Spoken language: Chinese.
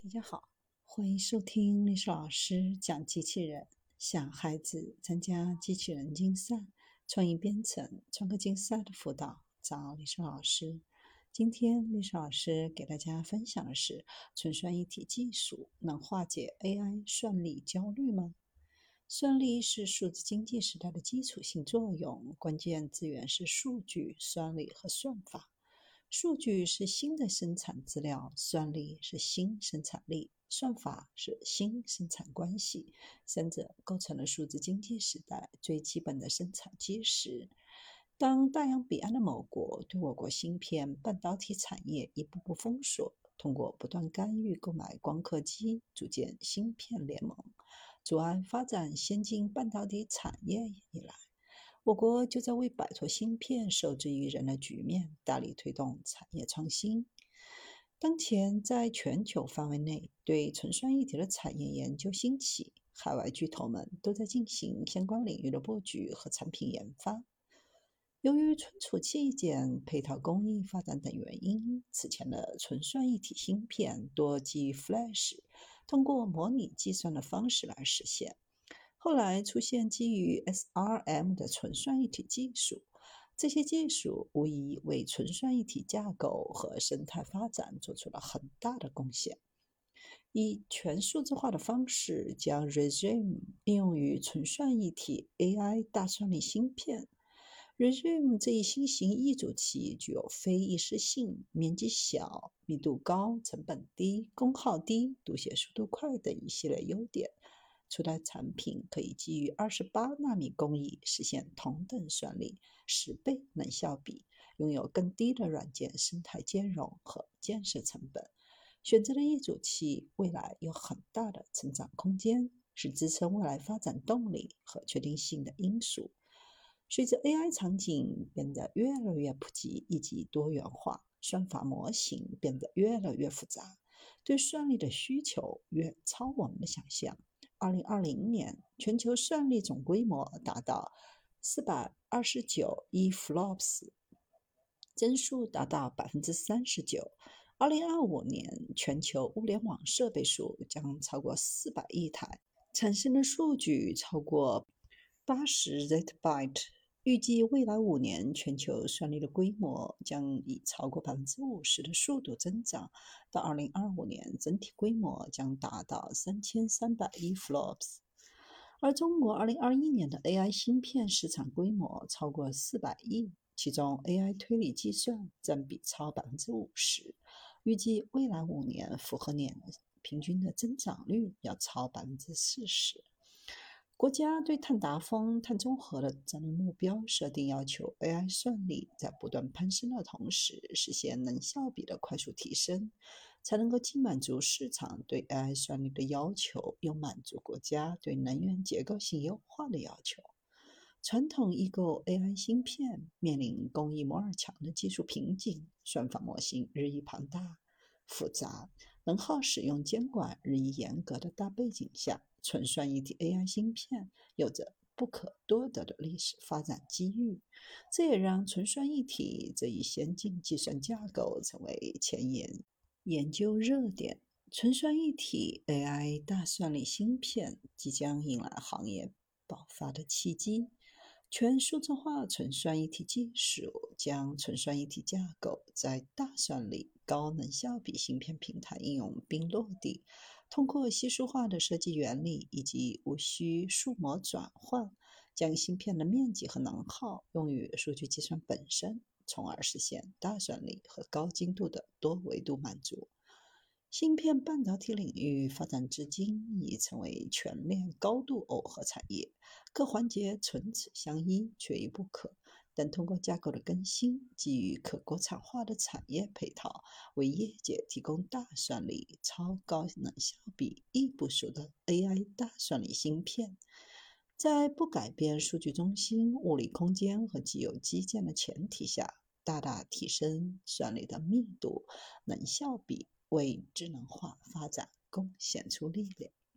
大家好，欢迎收听历史老师讲机器人。想孩子参加机器人竞赛、创意编程、创客竞赛的辅导，找历史老师。今天历史老师给大家分享的是：纯算一体技术能化解 AI 算力焦虑吗？算力是数字经济时代的基础性作用，关键资源是数据、算力和算法。数据是新的生产资料，算力是新生产力，算法是新生产关系，三者构成了数字经济时代最基本的生产基石。当大洋彼岸的某国对我国芯片半导体产业一步步封锁，通过不断干预购买光刻机，组建芯片联盟，阻碍发展先进半导体产业以来。我国就在为摆脱芯片受制于人的局面，大力推动产业创新。当前，在全球范围内，对纯算一体的产业研究兴起，海外巨头们都在进行相关领域的布局和产品研发。由于存储器件、配套工艺发展等原因，此前的纯算一体芯片多基于 Flash，通过模拟计算的方式来实现。后来出现基于 SRM 的纯算一体技术，这些技术无疑为纯算一体架构和生态发展做出了很大的贡献。以全数字化的方式将 Regime 应用于纯算一体 AI 大算力芯片。Regime 这一新型一组器具有非易失性、面积小、密度高、成本低、功耗低、读写速度快等一系列优点。初代产品可以基于二十八纳米工艺实现同等算力、十倍能效比，拥有更低的软件生态兼容和建设成本。选择的一组器未来有很大的成长空间，是支撑未来发展动力和确定性的因素。随着 AI 场景变得越来越普及以及多元化，算法模型变得越来越复杂，对算力的需求远超我们的想象。二零二零年，全球算力总规模达到四百二十九亿 flops，增速达到百分之三十九。二零二五年，全球物联网设备数将超过四百亿台，产生的数据超过八十 zettabyte。预计未来五年，全球算力的规模将以超过百分之五十的速度增长。到二零二五年，整体规模将达到三千三百亿 flops。而中国二零二一年的 AI 芯片市场规模超过四百亿，其中 AI 推理计算占比超百分之五十。预计未来五年复合年平均的增长率要超百分之四十。国家对碳达峰、碳中和的战略目标设定要求，AI 算力在不断攀升的同时，实现能效比的快速提升，才能够既满足市场对 AI 算力的要求，又满足国家对能源结构性优化的要求。传统异构 AI 芯片面临工艺摩尔墙的技术瓶颈，算法模型日益庞大复杂，能耗使用监管日益严格的大背景下。纯算一体 AI 芯片有着不可多得的历史发展机遇，这也让纯算一体这一先进计算架构成为前沿研究热点。纯算一体 AI 大算力芯片即将迎来行业爆发的契机。全数字化纯算一体技术将纯算一体架构在大算力、高能效比芯片平台应用并落地。通过稀疏化的设计原理以及无需数模转换，将芯片的面积和能耗用于数据计算本身，从而实现大算力和高精度的多维度满足。芯片半导体领域发展至今，已成为全链高度耦合产业，各环节唇齿相依，缺一不可。但通过架构的更新，基于可国产化的产业配套，为业界提供大算力、超高能效比、易部署的 AI 大算力芯片，在不改变数据中心、物理空间和既有基建的前提下，大大提升算力的密度、能效比，为智能化发展贡献出力量。